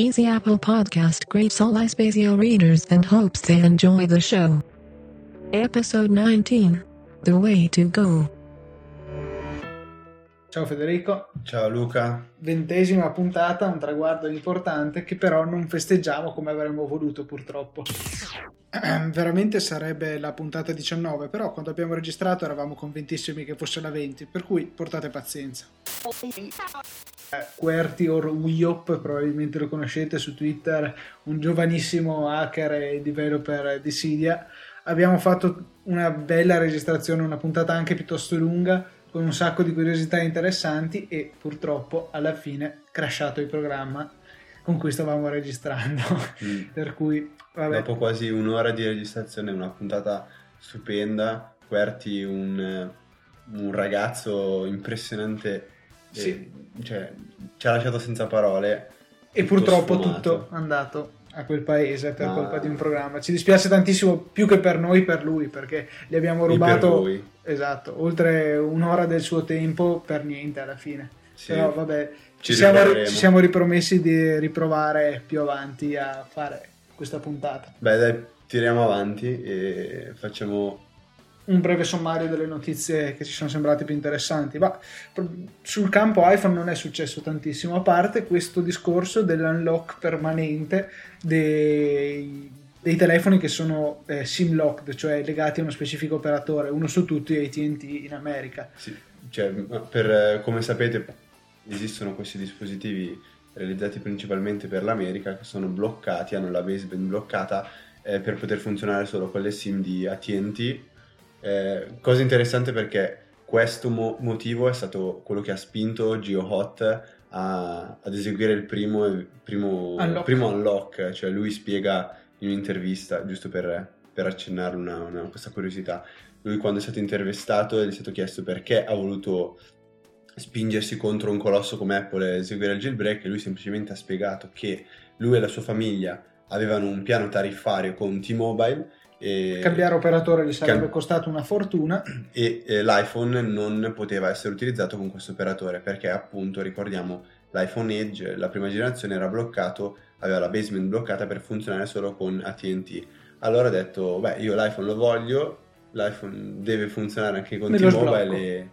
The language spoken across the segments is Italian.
Easy Apple Podcast greets all iSpazio readers and hopes they enjoy the show. Episode 19 The Way to Go. Ciao Federico, Ciao Luca, ventesima puntata, un traguardo importante che però non festeggiamo come avremmo voluto purtroppo. Veramente sarebbe la puntata 19, però quando abbiamo registrato eravamo convintissimi che fosse la 20, per cui portate pazienza. Querty or Wiop, probabilmente lo conoscete su Twitter, un giovanissimo hacker e developer di Cydia. Abbiamo fatto una bella registrazione, una puntata anche piuttosto lunga, con un sacco di curiosità interessanti e purtroppo alla fine crashato il programma con cui stavamo registrando. Mm. per cui, vabbè, dopo quasi un'ora di registrazione, una puntata stupenda, Querti un, un ragazzo impressionante, Sì. cioè, ci ha lasciato senza parole. e purtroppo sfumato. tutto andato a quel paese per Ma- colpa di un programma. Ci dispiace tantissimo più che per noi, per lui, perché gli abbiamo per rubato esatto, oltre un'ora del suo tempo per niente alla fine. Sì. Però vabbè, ci, Ci siamo, ci siamo ripromessi di riprovare più avanti a fare questa puntata. Beh dai, tiriamo avanti e facciamo... Un breve sommario delle notizie che ci sono sembrate più interessanti. Ma sul campo iPhone non è successo tantissimo, a parte questo discorso dell'unlock permanente dei, dei telefoni che sono eh, SIM locked, cioè legati a uno specifico operatore, uno su tutti AT&T in America. Sì, cioè, per, come sapete esistono questi dispositivi realizzati principalmente per l'America che sono bloccati, hanno la baseband bloccata eh, per poter funzionare solo con le SIM di AT&T. Eh, cosa interessante perché questo mo- motivo è stato quello che ha spinto GeoHot a- ad eseguire il primo, il primo, Unlock. primo unlock, cioè lui spiega in un'intervista, giusto per, per accennare una- una- questa curiosità, lui quando è stato intervistato gli è stato chiesto perché ha voluto spingersi contro un colosso come Apple e eseguire il jailbreak e lui semplicemente ha spiegato che lui e la sua famiglia avevano un piano tariffario con T-Mobile e, Cambiare operatore gli sarebbe Cam- costato una fortuna. e, eh, l'iPhone non poteva essere utilizzato con questo operatore perché appunto ricordiamo l'iPhone Edge, la prima generazione era bloccato, aveva la basement bloccata per funzionare solo con AT&T. Allora ha detto, beh io l'iPhone lo voglio, l'iPhone deve funzionare anche con T-Mobile e,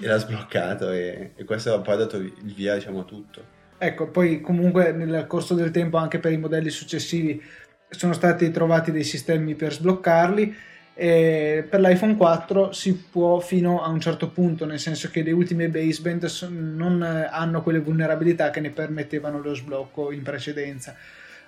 e l'ha sbloccato e, e questo ha poi dato il via diciamo a tutto. Ecco, poi comunque nel corso del tempo anche per i modelli successivi sono stati trovati dei sistemi per sbloccarli. E per l'iPhone 4 si può fino a un certo punto, nel senso che le ultime baseband non hanno quelle vulnerabilità che ne permettevano lo sblocco in precedenza.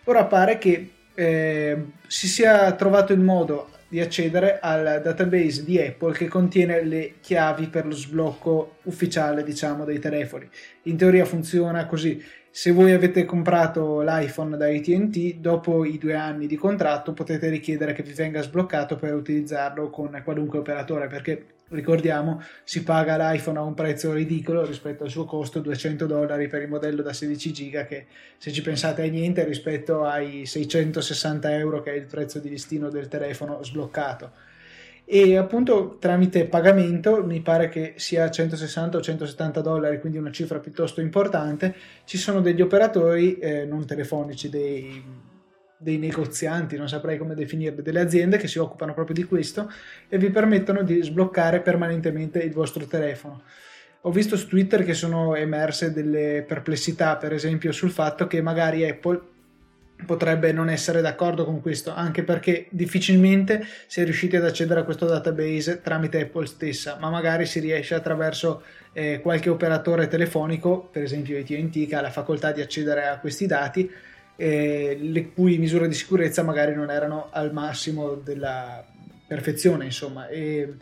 Ora pare che eh, si sia trovato il modo di accedere al database di Apple che contiene le chiavi per lo sblocco ufficiale, diciamo, dei telefoni. In teoria funziona così. Se voi avete comprato l'iPhone da ATT, dopo i due anni di contratto potete richiedere che vi venga sbloccato per utilizzarlo con qualunque operatore, perché ricordiamo si paga l'iPhone a un prezzo ridicolo rispetto al suo costo, 200 dollari per il modello da 16 giga, che se ci pensate è niente rispetto ai 660 euro che è il prezzo di listino del telefono sbloccato e appunto tramite pagamento mi pare che sia 160 o 170 dollari quindi una cifra piuttosto importante ci sono degli operatori eh, non telefonici dei, dei negozianti non saprei come definirli delle aziende che si occupano proprio di questo e vi permettono di sbloccare permanentemente il vostro telefono. Ho visto su Twitter che sono emerse delle perplessità per esempio sul fatto che magari Apple potrebbe non essere d'accordo con questo, anche perché difficilmente si è riusciti ad accedere a questo database tramite Apple stessa, ma magari si riesce attraverso eh, qualche operatore telefonico, per esempio AT&T, che ha la facoltà di accedere a questi dati, eh, le cui misure di sicurezza magari non erano al massimo della perfezione, insomma, e,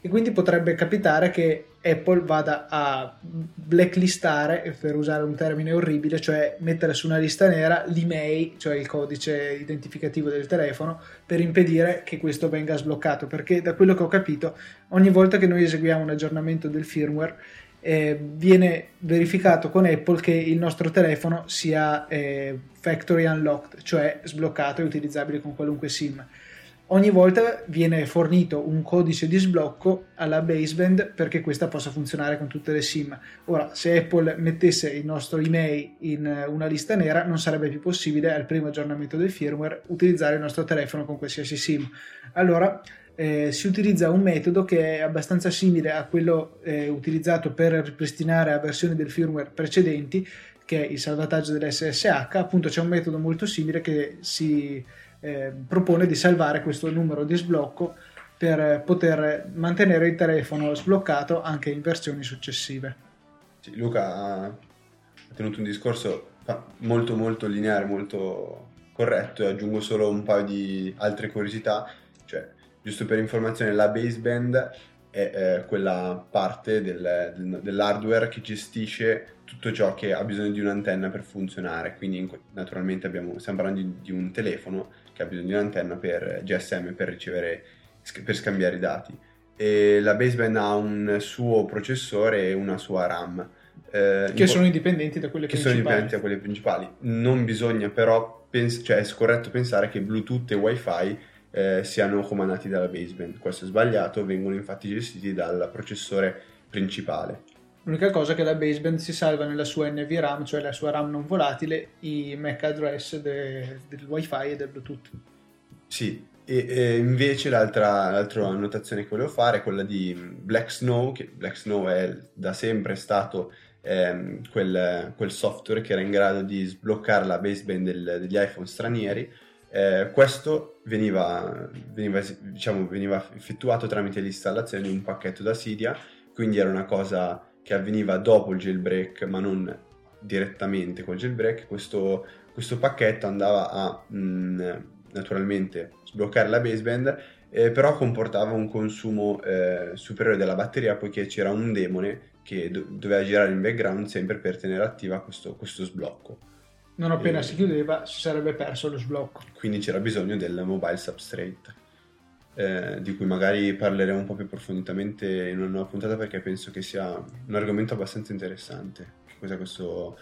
e quindi potrebbe capitare che Apple vada a blacklistare, per usare un termine orribile, cioè mettere su una lista nera l'email, cioè il codice identificativo del telefono, per impedire che questo venga sbloccato, perché da quello che ho capito, ogni volta che noi eseguiamo un aggiornamento del firmware, eh, viene verificato con Apple che il nostro telefono sia eh, factory unlocked, cioè sbloccato e utilizzabile con qualunque SIM ogni volta viene fornito un codice di sblocco alla baseband perché questa possa funzionare con tutte le SIM. Ora, se Apple mettesse il nostro email in una lista nera, non sarebbe più possibile al primo aggiornamento del firmware utilizzare il nostro telefono con qualsiasi SIM. Allora, eh, si utilizza un metodo che è abbastanza simile a quello eh, utilizzato per ripristinare a versioni del firmware precedenti, che è il salvataggio dell'SSH. Appunto, c'è un metodo molto simile che si eh, propone di salvare questo numero di sblocco per poter mantenere il telefono sbloccato anche in versioni successive. Sì, Luca ha tenuto un discorso molto molto lineare, molto corretto e aggiungo solo un paio di altre curiosità, cioè giusto per informazione la baseband è eh, quella parte del, del, dell'hardware che gestisce tutto ciò che ha bisogno di un'antenna per funzionare, quindi naturalmente abbiamo, stiamo parlando di, di un telefono che ha bisogno di un'antenna per GSM per ricevere, per scambiare i dati. E la baseband ha un suo processore e una sua RAM. Eh, che sono indipendenti da quelle che principali. sono indipendenti da quelle principali. Non bisogna però, pens- cioè è corretto pensare che Bluetooth e WiFi eh, siano comandati dalla baseband. Questo è sbagliato, vengono infatti gestiti dal processore principale. L'unica cosa è che la baseband si salva nella sua NVRAM, cioè la sua RAM non volatile, i MAC address de, del WiFi e del Bluetooth. Sì, e, e invece l'altra, l'altra, annotazione che volevo fare è quella di Black Snow, che Black Snow è da sempre stato ehm, quel, quel, software che era in grado di sbloccare la baseband del, degli iPhone stranieri. Eh, questo veniva, veniva, diciamo, veniva effettuato tramite l'installazione di un pacchetto da Cydia, quindi era una cosa che avveniva dopo il jailbreak, ma non direttamente col jailbreak, questo, questo pacchetto andava a mh, mm, naturalmente sbloccare la baseband, eh, però comportava un consumo eh, superiore della batteria poiché c'era un demone che do- doveva girare in background sempre per tenere attiva questo, questo sblocco. Non appena e... si chiudeva si sarebbe perso lo sblocco. Quindi c'era bisogno del mobile substrate eh, di cui magari parleremo un po' più approfonditamente in una nuova puntata perché penso che sia un argomento abbastanza interessante. Cos'è questo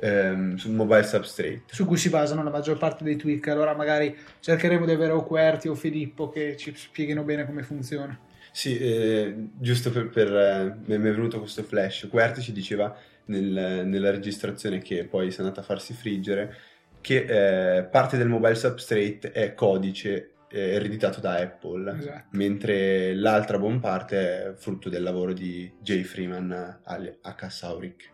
ehm, mobile substrate? Su cui si basano la maggior parte dei tweak. Allora magari cercheremo di avere o Querti o Filippo che ci spieghino bene come funziona. Sì, eh, giusto per, per eh, mi è venuto questo flash. Querti ci diceva nel, nella registrazione che poi si è andata a farsi friggere che eh, parte del mobile substrate è codice eh, ereditato da Apple, esatto. mentre l'altra buona parte è frutto del lavoro di Jay Freeman a Sauric.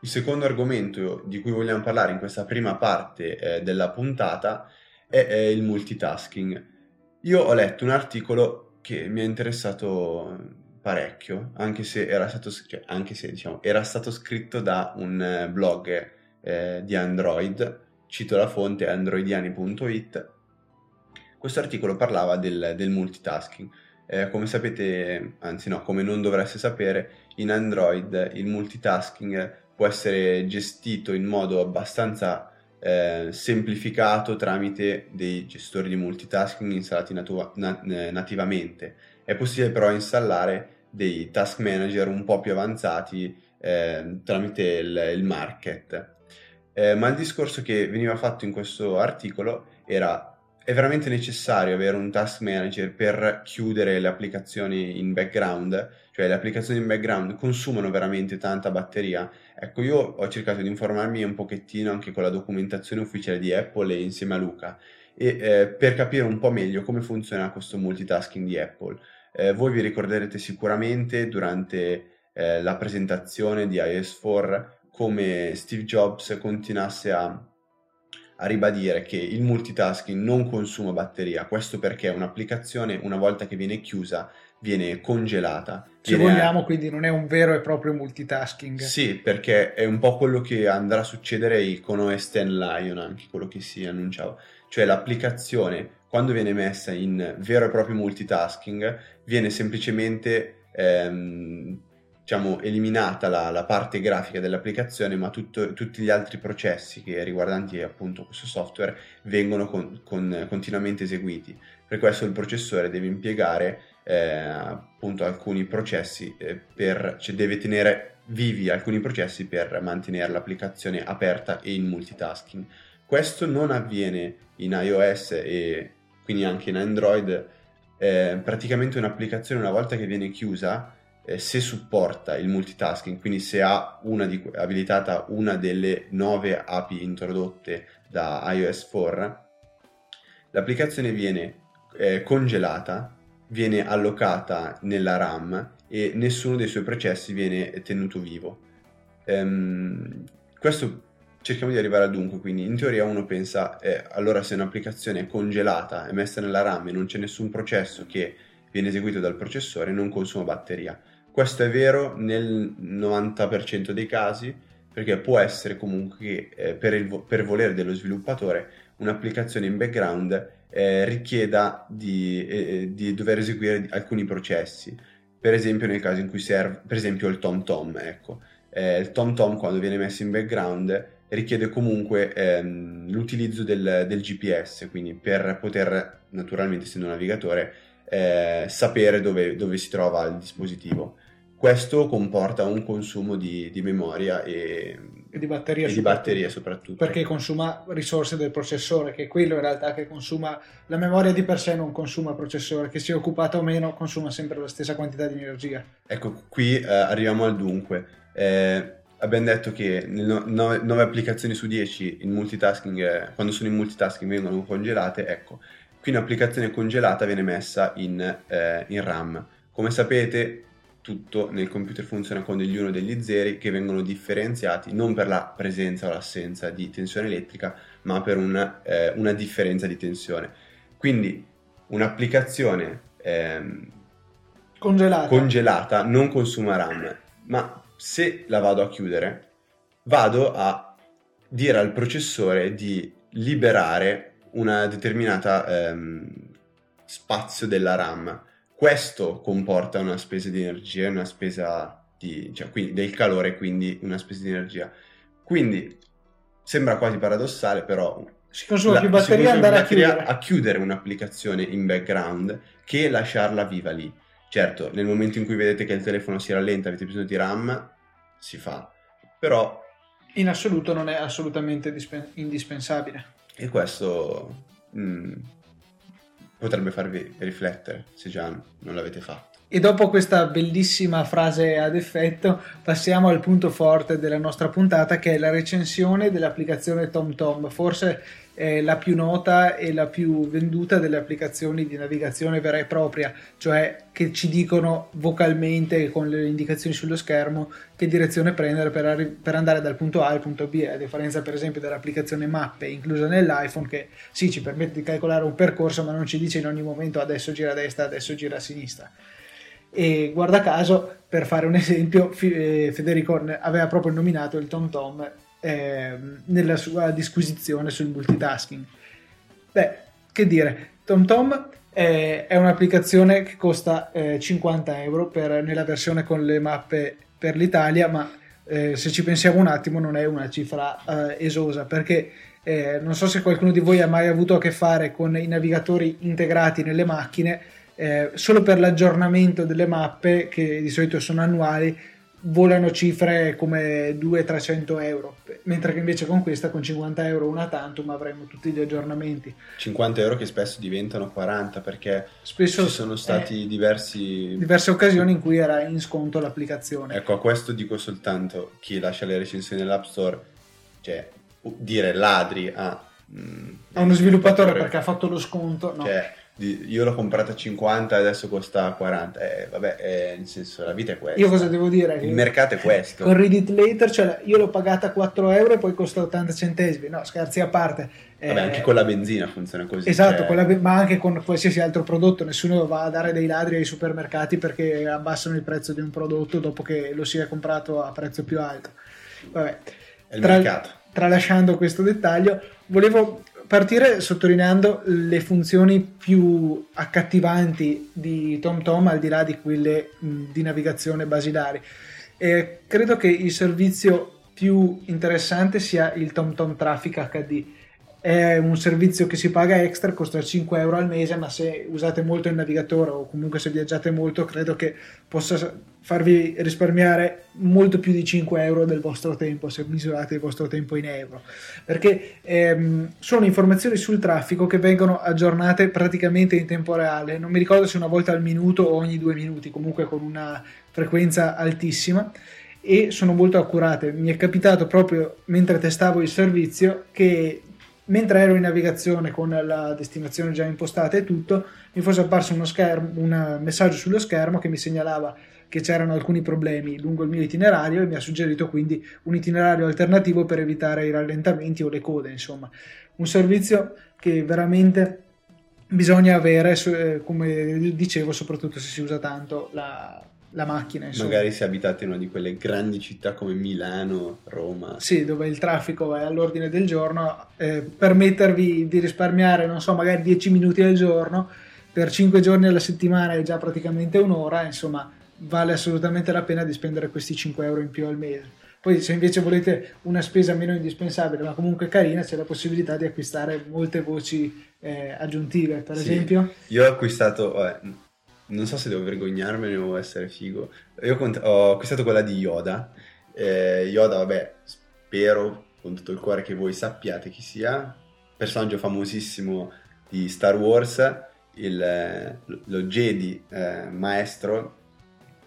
Il secondo argomento di cui vogliamo parlare in questa prima parte eh, della puntata è, è, il multitasking. Io ho letto un articolo che mi ha interessato parecchio, anche se era stato, cioè, anche se, diciamo, era stato scritto da un eh, blog eh, di Android, cito la fonte androidiani.it, questo articolo parlava del, del multitasking. Eh, come sapete, anzi no, come non dovreste sapere, in Android il multitasking può essere gestito in modo abbastanza eh, semplificato tramite dei gestori di multitasking installati natu- na- nativamente. È possibile però installare dei task manager un po' più avanzati eh, tramite il, il market. Eh, ma il discorso che veniva fatto in questo articolo era è veramente necessario avere un task manager per chiudere le applicazioni in background, cioè le applicazioni in background consumano veramente tanta batteria. Ecco, io ho cercato di informarmi un pochettino anche con la documentazione ufficiale di Apple e insieme a Luca e eh, per capire un po' meglio come funziona questo multitasking di Apple. Eh, voi vi ricorderete sicuramente durante eh, la presentazione di iOS 4 come Steve Jobs continuasse a a ribadire che il multitasking non consuma batteria, questo perché un'applicazione una volta che viene chiusa viene congelata. Se viene vogliamo, a... quindi non è un vero e proprio multitasking. Sì, perché è un po' quello che andrà a succedere con OS X Lion, anche quello che si annunciava. Cioè l'applicazione, quando viene messa in vero e proprio multitasking, viene semplicemente ehm, diciamo, eliminata la, la, parte grafica dell'applicazione, ma tutto, tutti gli altri processi che riguardanti appunto questo software vengono con, con, continuamente eseguiti. Per questo il processore deve impiegare eh, appunto alcuni processi eh, per, cioè deve tenere vivi alcuni processi per mantenere l'applicazione aperta e in multitasking. Questo non avviene in iOS e quindi anche in Android, eh, praticamente un'applicazione una volta che viene chiusa, eh, se supporta il multitasking, quindi se ha una di, abilitata una delle nove API introdotte da iOS 4, l'applicazione viene eh, congelata, viene allocata nella RAM e nessuno dei suoi processi viene tenuto vivo. Ehm, questo cerchiamo di arrivare al dunque, quindi in teoria uno pensa, eh, allora se un'applicazione è congelata, è messa nella RAM e non c'è nessun processo che viene eseguito dal processore, non consuma batteria. Questo è vero nel 90% dei casi, perché può essere comunque eh, per, il, per volere dello sviluppatore un'applicazione in background eh, richieda di, eh, di, dover eseguire alcuni processi. Per esempio nel caso in cui serve, per esempio il TomTom, ecco. Eh, il TomTom quando viene messo in background richiede comunque ehm, l'utilizzo del, del, GPS, quindi per poter, naturalmente essendo un navigatore, eh, sapere dove, dove, si trova il dispositivo. Questo comporta un consumo di, di memoria e, e, di batteria, e soprattutto, di batteria soprattutto. Perché consuma risorse del processore, che è quello in realtà che consuma la memoria di per sé non consuma processore, che sia occupato o meno consuma sempre la stessa quantità di energia. Ecco, qui eh, arriviamo al dunque. Eh, abbiamo detto che 9, applicazioni su 10 in multitasking, eh, quando sono in multitasking vengono congelate, ecco, qui un'applicazione congelata viene messa in, eh, in RAM. Come sapete, tutto nel computer funziona con degli 1 e degli 0 che vengono differenziati non per la presenza o l'assenza di tensione elettrica, ma per una, eh, una differenza di tensione. Quindi un'applicazione ehm, congelata. congelata non consuma RAM, ma se la vado a chiudere, vado a dire al processore di liberare una determinata ehm, spazio della RAM. Questo comporta una spesa di energia, una spesa di, cioè, quindi del calore, quindi una spesa di energia. Quindi sembra quasi paradossale, però si consuma la, più batteria andare a chiudere. a chiudere un'applicazione in background che lasciarla viva lì. Certo, nel momento in cui vedete che il telefono si rallenta, avete bisogno di RAM, si fa, però... In assoluto non è assolutamente dispen- indispensabile. E questo mh, mm, potrebbe farvi riflettere se già non l'avete fatto. E dopo questa bellissima frase ad effetto, passiamo al punto forte della nostra puntata, che è la recensione dell'applicazione TomTom. Forse è la più nota e la più venduta delle applicazioni di navigazione vera e propria, cioè che ci dicono vocalmente con le indicazioni sullo schermo che direzione prendere per, arri- per andare dal punto A al punto B, a differenza per esempio dell'applicazione Mappe inclusa nell'iPhone che sì ci permette di calcolare un percorso ma non ci dice in ogni momento adesso gira a destra, adesso gira a sinistra. E guarda caso, per fare un esempio, eh, Federico aveva proprio nominato il TomTom eh, nella sua disquisizione sul multitasking. Beh, che dire, TomTom è, è un'applicazione che costa eh, 50 euro per, nella versione con le mappe per l'Italia, ma eh, se ci pensiamo un attimo non è una cifra eh, esosa perché eh, non so se qualcuno di voi ha mai avuto a che fare con i navigatori integrati nelle macchine, eh, solo per l'aggiornamento delle mappe che di solito sono annuali volano cifre come 200-300 euro, mentre che invece con questa con 50 euro una tantum avremo tutti gli aggiornamenti. 50 euro che spesso diventano 40 perché spesso ci sono stati diversi... diverse occasioni in cui era in sconto l'applicazione. Ecco, a questo dico soltanto chi lascia le recensioni nell'App Store, cioè dire ladri a... Mm, a uno sviluppatore perché ha fatto lo sconto, no. Cioè, io l'ho comprata a 50 e adesso costa 40 eh, vabbè eh, nel senso la vita è questa. Io cosa devo dire? il mercato è questo. Con Read It Later cioè io l'ho pagata a 4 euro e poi costa 80 centesimi. No scherzi a parte. Vabbè anche con la benzina funziona così esatto cioè... be- ma anche con qualsiasi altro prodotto. Nessuno va a dare dei ladri ai supermercati perché abbassano il prezzo di un prodotto dopo che lo sia comprato a prezzo più alto. Vabbè. È il Tra- mercato. tralasciando questo dettaglio volevo partire sottolineando le funzioni più accattivanti di TomTom al di là di quelle di navigazione basilari. E credo che il servizio più interessante sia il TomTom Traffic HD. È un servizio che si paga extra, costa 5 euro al mese, ma se usate molto il navigatore o comunque se viaggiate molto, credo che possa farvi risparmiare molto più di 5 euro del vostro tempo se misurate il vostro tempo in euro. Perché ehm, sono informazioni sul traffico che vengono aggiornate praticamente in tempo reale. Non mi ricordo se una volta al minuto o ogni due minuti comunque con una frequenza altissima e sono molto accurate. Mi è capitato proprio mentre testavo il servizio che mentre ero in navigazione con la destinazione già impostata e tutto mi fosse apparso uno schermo, un messaggio sullo schermo che mi segnalava che c'erano alcuni problemi lungo il mio itinerario e mi ha suggerito quindi un itinerario alternativo per evitare i rallentamenti o le code, insomma, un servizio che veramente bisogna avere, eh, come dicevo, soprattutto se si usa tanto la, la macchina. Insomma. Magari se abitate in una di quelle grandi città come Milano, Roma. Sì, dove il traffico è all'ordine del giorno, eh, permettervi di risparmiare, non so, magari 10 minuti al giorno, per 5 giorni alla settimana è già praticamente un'ora, insomma vale assolutamente la pena di spendere questi 5 euro in più al mese. Poi se invece volete una spesa meno indispensabile ma comunque carina c'è la possibilità di acquistare molte voci eh, aggiuntive, per sì. esempio. Io ho acquistato, vabbè, non so se devo vergognarmene o essere figo, io ho acquistato quella di Yoda. Eh, Yoda, vabbè, spero con tutto il cuore che voi sappiate chi sia, personaggio famosissimo di Star Wars, il, lo Jedi eh, maestro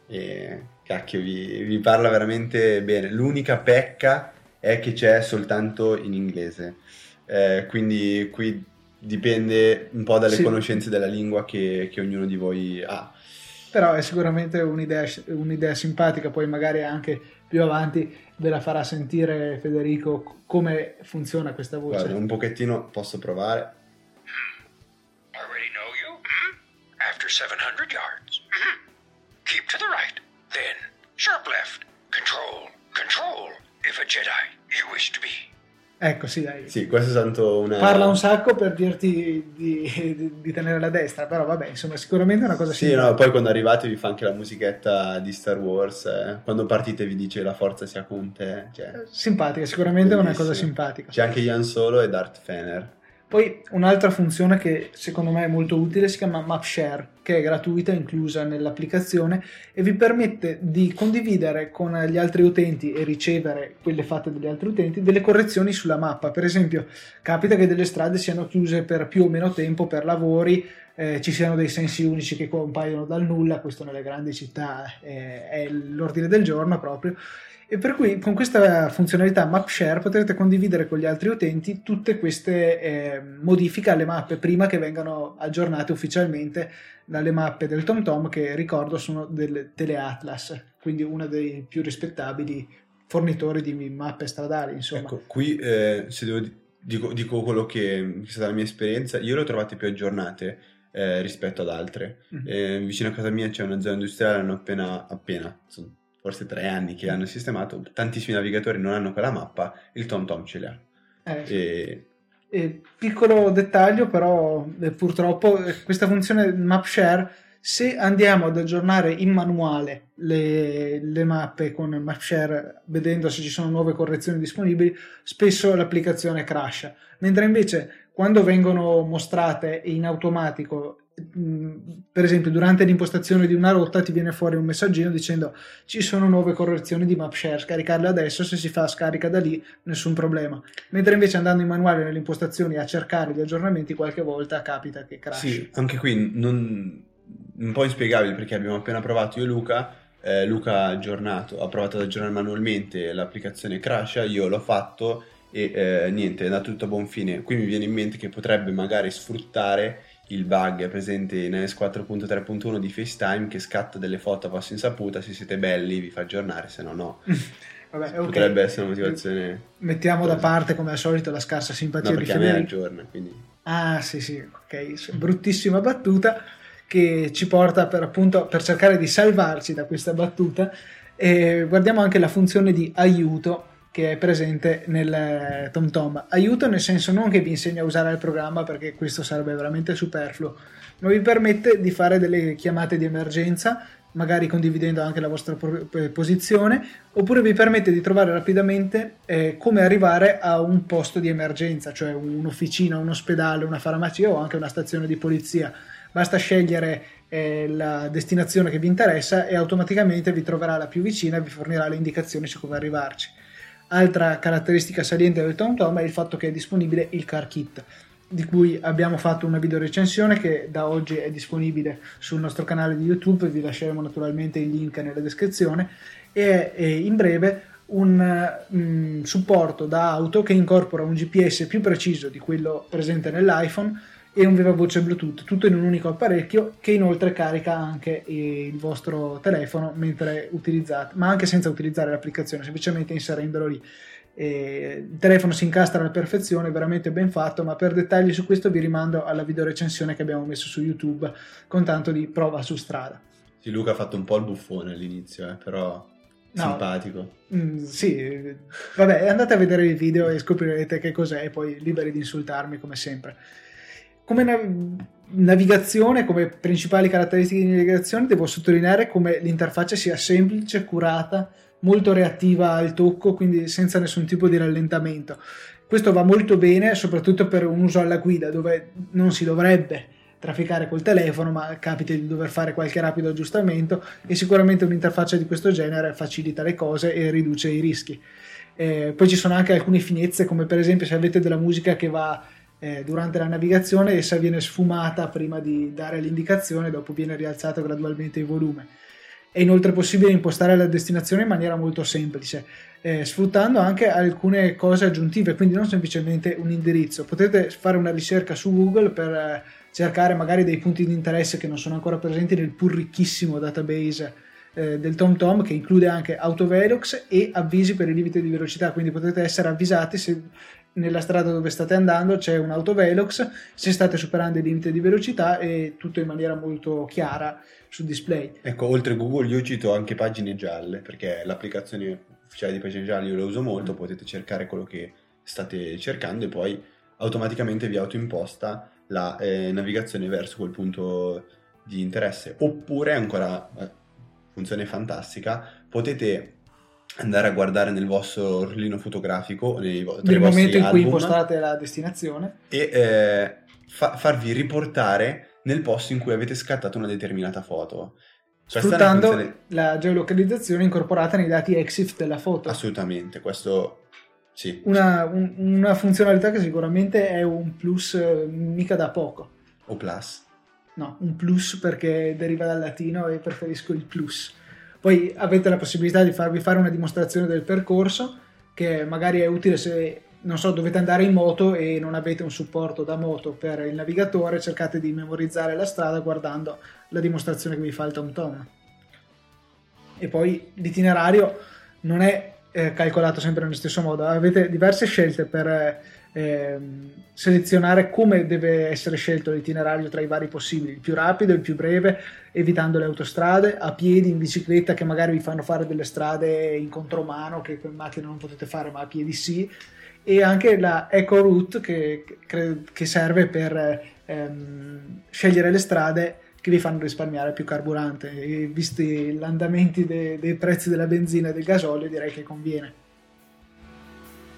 e cacchio vi, vi, parla veramente bene. L'unica pecca è che c'è soltanto in inglese, eh, quindi qui dipende un po' dalle sì. conoscenze della lingua che, che, ognuno di voi ha. Però è sicuramente un'idea, un'idea simpatica, poi magari anche più avanti ve la farà sentire Federico come funziona questa voce. Guarda, un pochettino posso provare. I already know you. Mm-hmm. After 700 yards. Sharp left. Control, control, if a Jedi you wish to be. Ecco, sì, dai. Sì, questo è tanto una... Parla un sacco per dirti di, di, di, tenere la destra, però vabbè, insomma, sicuramente è una cosa Sì, no, poi quando arrivate vi fa anche la musichetta di Star Wars, eh. quando partite vi dice la forza sia con te. Cioè, simpatica, sicuramente è una cosa simpatica. C'è anche Ian Solo e Darth Fener. Poi un'altra funzione che secondo me è molto utile si chiama MapShare, che è gratuita, inclusa nell'applicazione e vi permette di condividere con gli altri utenti e ricevere quelle fatte dagli altri utenti delle correzioni sulla mappa. Per esempio, capita che delle strade siano chiuse per più o meno tempo per lavori, eh, ci siano dei sensi unici che compaiono dal nulla, questo nelle grandi città eh, è l'ordine del giorno proprio e per cui con questa funzionalità MapShare potrete condividere con gli altri utenti tutte queste eh, modifiche alle mappe prima che vengano aggiornate ufficialmente dalle mappe del TomTom che ricordo sono del Teleatlas, quindi uno dei più rispettabili fornitori di mappe stradali. Insomma. Ecco, qui eh, se devo, dico, dico, quello che è stata la mia esperienza, io le ho trovate più aggiornate eh, rispetto ad altre. Mm-hmm. vicino a casa mia c'è una zona industriale, hanno appena, appena sono forse tre anni che l'hanno sistemato, tantissimi navigatori non hanno quella mappa, il TomTom ce l'ha. Eh, e... E piccolo dettaglio, però eh, purtroppo eh, questa funzione map share, se andiamo ad aggiornare in manuale le, le mappe con map share, vedendo se ci sono nuove correzioni disponibili, spesso l'applicazione crasha. Mentre invece quando vengono mostrate in automatico per esempio durante l'impostazione di una rotta ti viene fuori un messaggino dicendo ci sono nuove correzioni di map share scaricarle adesso se si fa scarica da lì nessun problema. Mentre invece andando in manuale nelle impostazioni a cercare gli aggiornamenti qualche volta capita che crash. Sì anche qui non, un po' inspiegabile perché abbiamo appena provato io e Luca eh, Luca ha aggiornato ha provato ad aggiornare manualmente l'applicazione crasha io l'ho fatto e eh, niente è andato tutto a buon fine. Qui mi viene in mente che potrebbe magari sfruttare il bug presente in iOS 4.3.1 di FaceTime che scatta delle foto a vostra insaputa, se siete belli vi fa aggiornare, se no no. Vabbè, okay. Potrebbe essere una motivazione... Mettiamo da parte come al solito la scarsa simpatia no, di Federico. a me aggiorna, quindi... Ah sì sì, ok, bruttissima battuta che ci porta per appunto per cercare di salvarci da questa battuta e guardiamo anche la funzione di aiuto che è presente nel TomTom. Aiuto nel senso non che vi insegna a usare il programma perché questo sarebbe veramente superfluo, ma vi permette di fare delle chiamate di emergenza, magari condividendo anche la vostra posizione, oppure vi permette di trovare rapidamente eh, come arrivare a un posto di emergenza, cioè un'officina, un ospedale, una farmacia o anche una stazione di polizia basta scegliere eh, la destinazione che vi interessa e automaticamente vi troverà la più vicina e vi fornirà le indicazioni su come arrivarci. Altra caratteristica saliente del TomTom è il fatto che è disponibile il car kit di cui abbiamo fatto una video recensione che da oggi è disponibile sul nostro canale di YouTube, vi lasceremo naturalmente il link nella descrizione e in breve un um, supporto da auto che incorpora un GPS più preciso di quello presente nell'iPhone e un viva voce Bluetooth, tutto in un unico apparecchio che inoltre carica anche il vostro telefono mentre utilizzate, ma anche senza utilizzare l'applicazione, semplicemente inserendolo lì. E il telefono si incastra alla perfezione, veramente ben fatto, ma per dettagli su questo vi rimando alla video recensione che abbiamo messo su YouTube con tanto di prova su strada. Sì, Luca ha fatto un po' il buffone all'inizio, eh, però no, simpatico. Mm, sì, vabbè, andate a vedere il video e scoprirete che cos'è e poi liberi di insultarmi come sempre come nav- navigazione, come principali caratteristiche di navigazione, devo sottolineare come l'interfaccia sia semplice, curata, molto reattiva al tocco, quindi senza nessun tipo di rallentamento. Questo va molto bene, soprattutto per un uso alla guida, dove non si dovrebbe trafficare col telefono, ma capita di dover fare qualche rapido aggiustamento e sicuramente un'interfaccia di questo genere facilita le cose e riduce i rischi. Eh, poi ci sono anche alcune finezze, come per esempio se avete della musica che va eh, durante la navigazione essa viene sfumata prima di dare l'indicazione, dopo viene rialzato gradualmente il volume. È inoltre possibile impostare la destinazione in maniera molto semplice, eh, sfruttando anche alcune cose aggiuntive, quindi non semplicemente un indirizzo. Potete fare una ricerca su Google per eh, cercare magari dei punti di interesse che non sono ancora presenti nel pur ricchissimo database eh, del TomTom che include anche autovelox e avvisi per i limiti di velocità, quindi potete essere avvisati se nella strada dove state andando c'è un autovelox, se state superando i limiti di velocità e tutto in maniera molto chiara sul display. Ecco, oltre a Google io cito anche pagine gialle, perché l'applicazione ufficiale di pagine gialle io la uso molto, mm. potete cercare quello che state cercando e poi automaticamente vi autoimposta la eh, navigazione verso quel punto di interesse. Oppure, ancora eh, funzione fantastica, potete andare a guardare nel vostro orlino fotografico nei, nel momento in cui impostate la destinazione. e eh, fa- farvi riportare nel posto in cui avete scattato una determinata foto. Sfruttando funzione... la geolocalizzazione incorporata nei dati EXIF della foto. Assolutamente questo sì. Una, un, una funzionalità che sicuramente è un plus eh, mica da poco. O plus. No un plus perché deriva dal latino e preferisco il plus poi avete la possibilità di farvi fare una dimostrazione del percorso che magari è utile se non so, dovete andare in moto e non avete un supporto da moto per il navigatore, cercate di memorizzare la strada guardando la dimostrazione che vi fa il TomTom. E poi l'itinerario non è eh, calcolato sempre nello stesso modo, avete diverse scelte per eh, Ehm, selezionare come deve essere scelto l'itinerario tra i vari possibili, il più rapido, il più breve, evitando le autostrade, a piedi, in bicicletta che magari vi fanno fare delle strade in contromano che con macchina non potete fare ma a piedi sì, e anche la Eco Route che, che serve per ehm, scegliere le strade che vi fanno risparmiare più carburante e visti gli andamenti de, dei prezzi della benzina e del gasolio direi che conviene.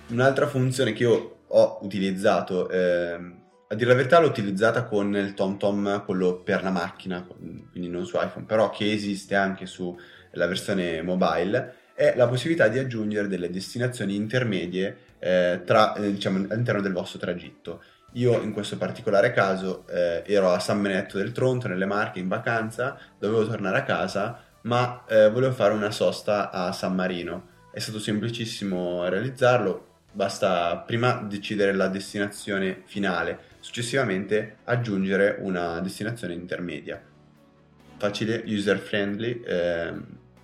Un'altra funzione che io ho utilizzato, eh, a dire la verità l'ho utilizzata con il TomTom, quello per la macchina, quindi non su iPhone, però che esiste anche sulla versione mobile, è la possibilità di aggiungere delle destinazioni intermedie eh, tra, eh, diciamo, all'interno del vostro tragitto. Io in questo particolare caso eh, ero a San Benedetto del Tronto, nelle Marche, in vacanza, dovevo tornare a casa, ma eh, volevo fare una sosta a San Marino. È stato semplicissimo realizzarlo, basta prima decidere la destinazione finale, successivamente aggiungere una destinazione intermedia. Facile, user friendly eh,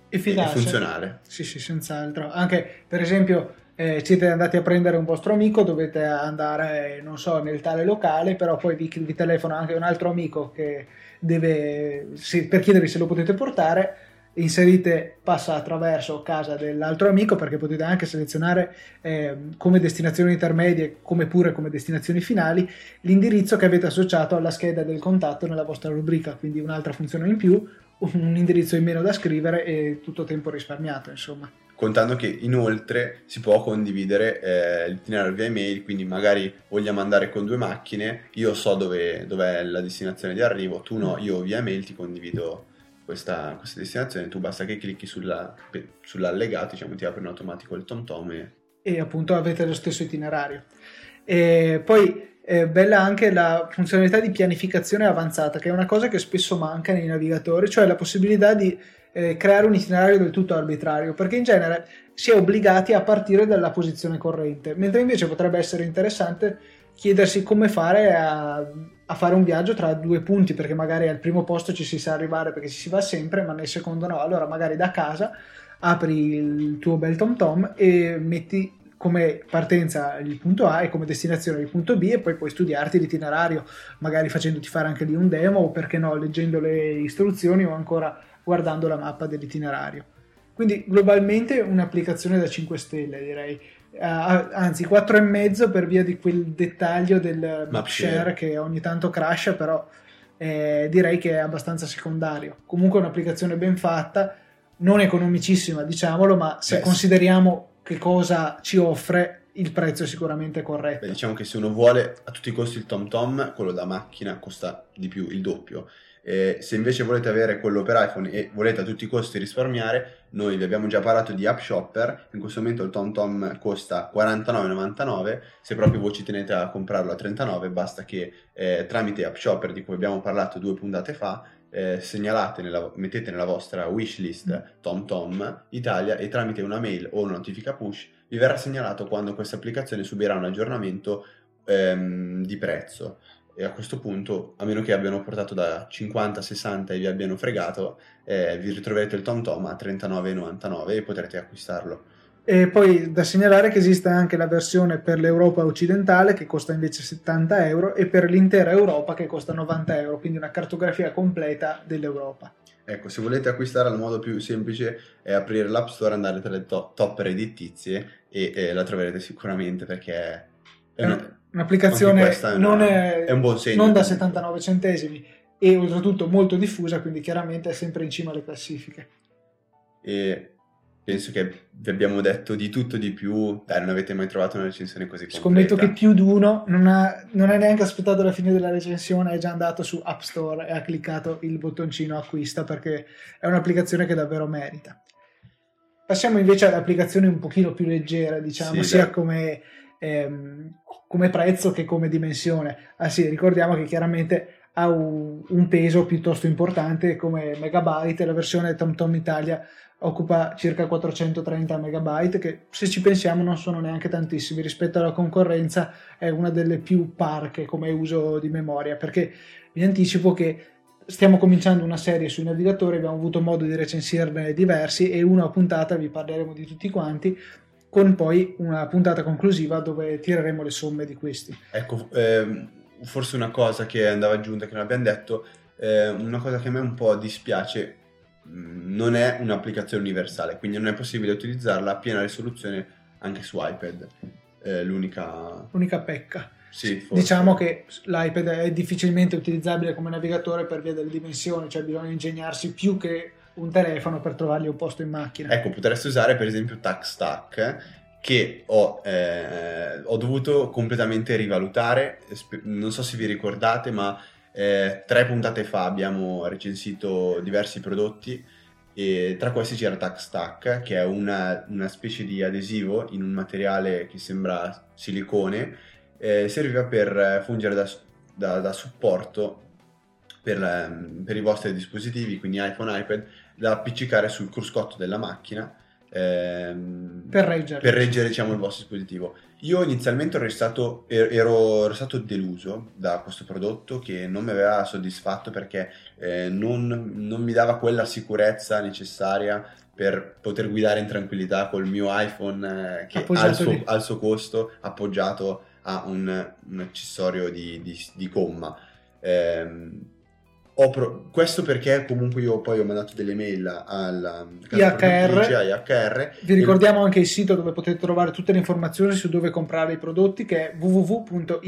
e, e, funzionale. Sì, sì, senz'altro. Anche per esempio eh, siete andati a prendere un vostro amico, dovete andare, non so, nel tale locale, però poi vi, vi telefona anche un altro amico che deve, se, per chiedervi se lo potete portare inserite passa attraverso casa dell'altro amico perché potete anche selezionare eh, come destinazioni intermedie come pure come destinazioni finali l'indirizzo che avete associato alla scheda del contatto nella vostra rubrica. Quindi un'altra funzione in più un indirizzo in meno da scrivere e tutto tempo risparmiato insomma. Contando che inoltre si può condividere eh, l'itinerario via email, quindi magari vogliamo andare con due macchine, io so dove è la destinazione di arrivo, tu no, io via email ti condivido questa, questa destinazione, tu basta che clicchi sulla, sull'allegato, diciamo ti apre in automatico il TomTom e... e appunto avete lo stesso itinerario. E poi è bella anche la funzionalità di pianificazione avanzata, che è una cosa che spesso manca nei navigatori, cioè la possibilità di eh, creare un itinerario del tutto arbitrario, perché in genere si è obbligati a partire dalla posizione corrente, mentre invece potrebbe essere interessante chiedersi come fare a, a, fare un viaggio tra due punti, perché magari al primo posto ci si sa arrivare perché ci si va sempre, ma nel secondo no. Allora magari da casa apri il tuo bel tom tom e metti come partenza il punto A e come destinazione il punto B e poi puoi studiarti l'itinerario, magari facendoti fare anche lì un demo o perché no, leggendo le istruzioni o ancora guardando la mappa dell'itinerario. Quindi globalmente un'applicazione da 5 stelle direi, uh, anzi 4,5 per via di quel dettaglio del map share che ogni tanto crasha, però eh, direi che è abbastanza secondario. Comunque è un'applicazione ben fatta, non economicissima diciamolo, ma se Beh, consideriamo che cosa ci offre il prezzo è sicuramente corretto. Beh, diciamo che se uno vuole a tutti i costi il TomTom, quello da macchina costa di più, il doppio. Eh, se invece volete avere quello per iPhone e volete a tutti i costi risparmiare, noi vi abbiamo già parlato di App Shopper, in questo momento il TomTom costa 49,99, se proprio voi ci tenete a comprarlo a 39 basta che eh, tramite App Shopper di cui abbiamo parlato due puntate fa eh, segnalate, nella, mettete nella vostra wishlist. TomTom Italia e tramite una mail o una notifica push vi verrà segnalato quando questa applicazione subirà un aggiornamento ehm, di prezzo. E a questo punto, a meno che abbiano portato da 50 a 60 e vi abbiano fregato, eh, vi ritroverete il TomTom a 39,99 e potrete acquistarlo. E poi da segnalare che esiste anche la versione per l'Europa occidentale che costa invece 70 euro e per l'intera Europa che costa 90 euro, quindi una cartografia completa dell'Europa. Ecco, se volete acquistare il modo più semplice è aprire l'App Store, andare tra le to- top redditizie e, e la troverete sicuramente perché è una, un'applicazione è, non, è, è un buon segno, non da 79 centesimi e oltretutto molto diffusa, quindi chiaramente è sempre in cima alle classifiche. E penso che vi abbiamo detto di tutto di più. Dai, non avete mai trovato una recensione così completa. Scommetto che più di uno non ha, non ha neanche aspettato la fine della recensione, è già andato su App Store e ha cliccato il bottoncino acquista perché è un'applicazione che davvero merita. Passiamo invece ad applicazioni un pochino più leggere, diciamo, sì, sia come, ehm, come, prezzo che come dimensione. Ah sì, ricordiamo che chiaramente ha un, un peso piuttosto importante come megabyte, la versione TomTom Italia occupa circa 430 megabyte che se ci pensiamo non sono neanche tantissimi rispetto alla concorrenza è una delle più parche come uso di memoria perché vi anticipo che stiamo cominciando una serie sui navigatori abbiamo avuto modo di recensirne diversi e una puntata vi parleremo di tutti quanti con poi una puntata conclusiva dove tireremo le somme di questi ecco ehm, forse una cosa che andava aggiunta che non abbiamo detto eh, una cosa che a me un po' dispiace non è un'applicazione universale, quindi non è possibile utilizzarla a piena risoluzione anche su iPad. Eh, l'unica... l'unica pecca. Sì, diciamo che l'iPad è difficilmente utilizzabile come navigatore per via delle dimensioni, cioè bisogna ingegnarsi più che un telefono per trovargli un posto in macchina. Ecco, potresti usare per esempio TaxStack che ho, eh, ho dovuto completamente rivalutare, non so se vi ricordate, ma eh, tre puntate fa abbiamo recensito diversi prodotti e tra questi c'era Tac Stack che è una, una, specie di adesivo in un materiale che sembra silicone eh, serviva per fungere da, da, da supporto per, ehm, per, i vostri dispositivi quindi iPhone, iPad da appiccicare sul cruscotto della macchina ehm, per reggere, per reggere diciamo, il vostro dispositivo. Io inizialmente ero stato, ero, ero stato, deluso da questo prodotto che non mi aveva soddisfatto perché eh, non, non, mi dava quella sicurezza necessaria per poter guidare in tranquillità col mio iPhone eh, che ha il, suo, ha il, suo, costo appoggiato a un, un accessorio di, di, di gomma. Eh, Pro... questo perché comunque io poi ho mandato delle mail alla IHR. IHR. Vi ricordiamo anche il sito dove potete trovare tutte le informazioni su dove comprare i prodotti che è www.ihr.it.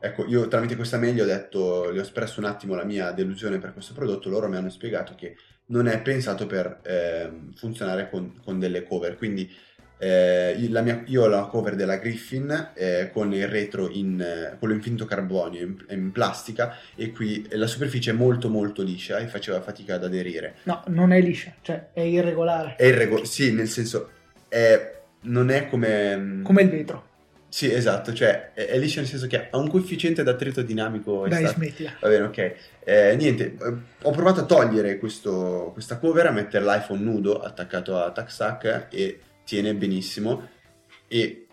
Ecco, io tramite questa mail ho detto, gli ho espresso un attimo la mia delusione per questo prodotto, loro mi hanno spiegato che non è pensato per ehm, funzionare con, con delle cover. Quindi eh, io- la mia- io ho la cover della Griffin eh, con il retro in eh, con l'infinito carbonio in, in plastica e qui la superficie è molto molto liscia e faceva fatica ad aderire. No, non è liscia, cioè è irregolare, È irrego- sì, nel senso è- non è come... come il vetro. Sì, esatto, cioè è, è liscia nel senso che ha un coefficiente d'attrito dinamico Dai, esatto. smettila. Va bene, ok. Eh, niente, eh, ho provato a togliere questo- questa cover, a mettere l'iPhone nudo attaccato a TaxAc e tiene benissimo. E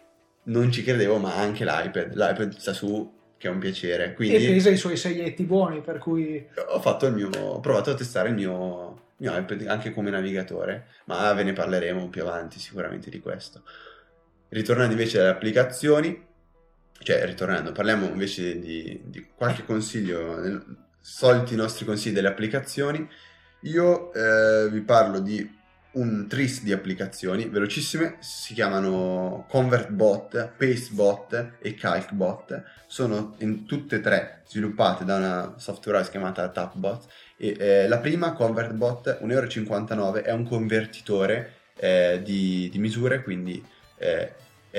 non ci credevo, ma anche l'iPad. L'iPad sta su, che è un piacere. E Quindi pesa i suoi seietti buoni, per cui ho fatto il mio, ho provato a testare il mio, il mio iPad anche come navigatore, ma ve ne parleremo più avanti sicuramente di questo. Ritornando invece alle applicazioni, cioè ritornando, parliamo invece di, di qualche consiglio, nel- soliti nostri consigli delle applicazioni. Io eh, vi parlo di un tris di applicazioni velocissime, si chiamano ConvertBot, PasteBot e CalcBot. Sono tutte e tre sviluppate da una software chiamata Tapbot. E, eh, la prima, ConvertBot, 1,59 euro, è un convertitore eh, di, di misure, quindi eh,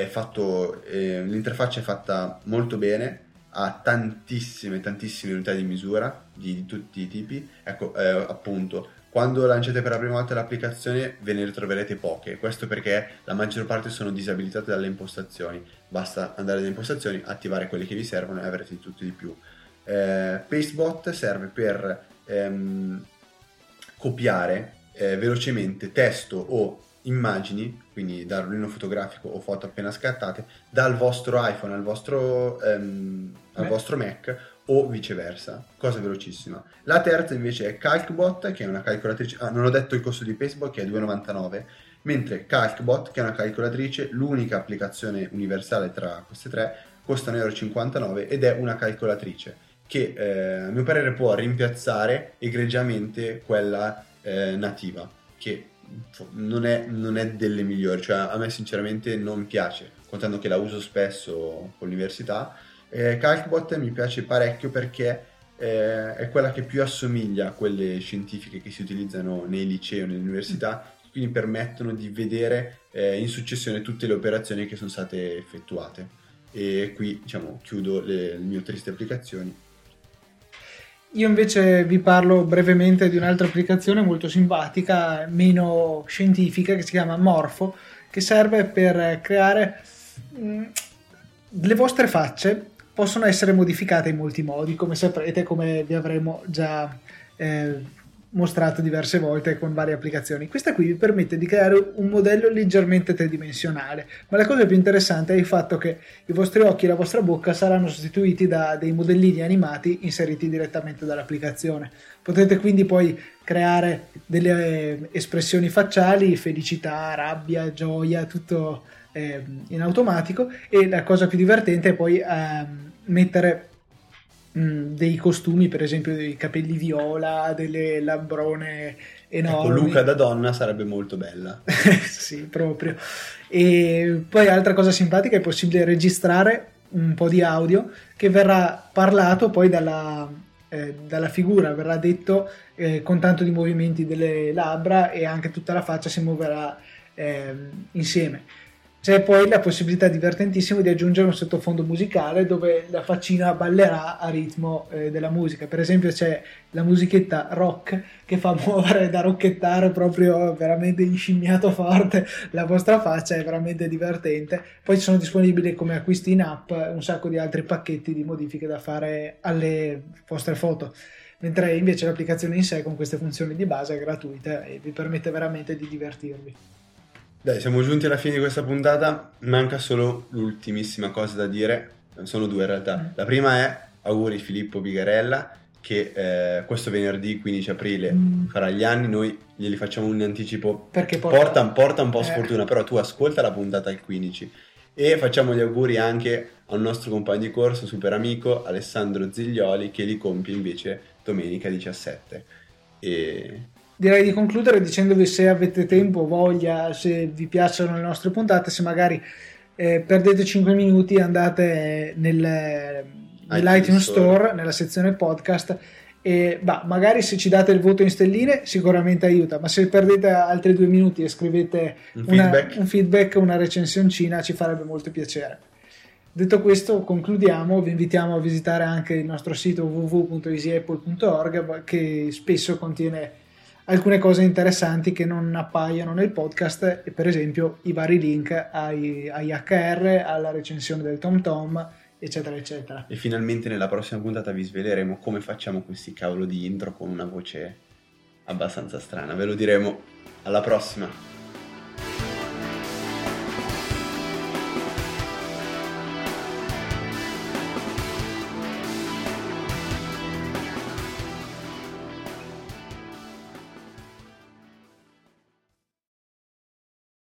fatto, eh, l'interfaccia è fatta molto bene, ha tantissime, tantissime unità di misura di, di tutti i tipi. Ecco, eh, appunto, quando lanciate per la prima volta l'applicazione ve ne ritroverete poche. Questo perché la maggior parte sono disabilitate dalle impostazioni. Basta andare alle impostazioni, attivare quelle che vi servono e avrete tutto di più. Eh, Pastebot serve per ehm, copiare eh, velocemente testo o immagini, quindi da rullino fotografico o foto appena scattate, dal vostro iPhone al vostro, ehm, al vostro Mac o viceversa. Cosa velocissima. La terza invece è CalcBot, che è una calcolatrice. Ah, non ho detto il costo di Facebook, che è 2,99. Mentre CalcBot, che è una calcolatrice, l'unica applicazione universale tra queste tre, costa 1,59 euro ed è una calcolatrice che eh, a mio parere può rimpiazzare egregiamente quella eh, nativa, che non è, non è delle migliori, cioè a me sinceramente non piace, contando che la uso spesso con l'università. Eh, CalcBot mi piace parecchio perché eh, è quella che più assomiglia a quelle scientifiche che si utilizzano nei licei o nelle università, quindi permettono di vedere eh, in successione tutte le operazioni che sono state effettuate. E qui diciamo chiudo le, le mie triste applicazioni. Io invece vi parlo brevemente di un'altra applicazione molto simpatica, meno scientifica, che si chiama Morpho, che serve per creare... mh, le vostre facce possono essere modificate in molti modi, come saprete, come vi avremo già eh, mostrato diverse volte con varie applicazioni. Questa qui vi permette di creare un modello leggermente tridimensionale, ma la cosa più interessante è il fatto che i vostri occhi e la vostra bocca saranno sostituiti da dei modellini animati inseriti direttamente dall'applicazione. Potete quindi poi creare delle eh, espressioni facciali, felicità, rabbia, gioia, tutto eh, in automatico e la cosa più divertente è poi ehm, mettere mh, dei costumi, per esempio dei capelli viola, delle labbrone Ecco, enormi. Luca da donna sarebbe molto bella. sì, proprio. E poi altra cosa simpatica è possibile registrare un po' di audio che verrà parlato poi dalla, eh, dalla figura, verrà detto eh, con tanto di movimenti delle labbra e anche tutta la faccia si muoverà ehm, insieme. C'è poi la possibilità divertentissima di aggiungere un sottofondo musicale dove la faccina ballerà a ritmo eh, della musica. Per esempio c'è la musichetta rock che fa muovere da rocchettare proprio veramente inscimmiato forte la vostra faccia, è veramente divertente. Poi sono disponibili come acquisti in app un sacco di altri pacchetti di modifiche da fare alle vostre foto. Mentre invece l'applicazione in sé con queste funzioni di base è gratuita e vi permette veramente di divertirvi. Dai, siamo giunti alla fine di questa puntata. Manca solo l'ultimissima cosa da dire. Sono due in realtà. Mm. La prima è auguri Filippo Bigarella che eh, questo venerdì 15 aprile Mm. farà gli anni. Noi glieli facciamo un anticipo. Perché porta- porta, porta un po' Eh. sfortuna, però tu ascolta la puntata al 15. E facciamo gli auguri anche al nostro compagno di corso, super amico Alessandro Ziglioli, che li compie invece domenica 17. E Direi di concludere dicendovi se avete tempo, voglia, se vi piacciono le nostre puntate, se magari eh, perdete 5 minuti andate nel, nell'iTunes iTunes Store, Store. nella sezione podcast E bah, magari se ci date il voto in stelline sicuramente aiuta, ma se perdete altri due minuti e scrivete Un una- feedback. un feedback, una recensioncina, ci farebbe molto piacere. Detto questo, concludiamo. Vi invitiamo a visitare anche il nostro sito www.easyapple.org che spesso contiene alcune cose interessanti che non appaiono nel podcast, per esempio i vari link ai, agli HR, alla recensione del TomTom, eccetera, eccetera. E finalmente nella prossima puntata vi sveleremo come facciamo questi cavolo di intro con una voce abbastanza strana. Ve lo diremo alla prossima.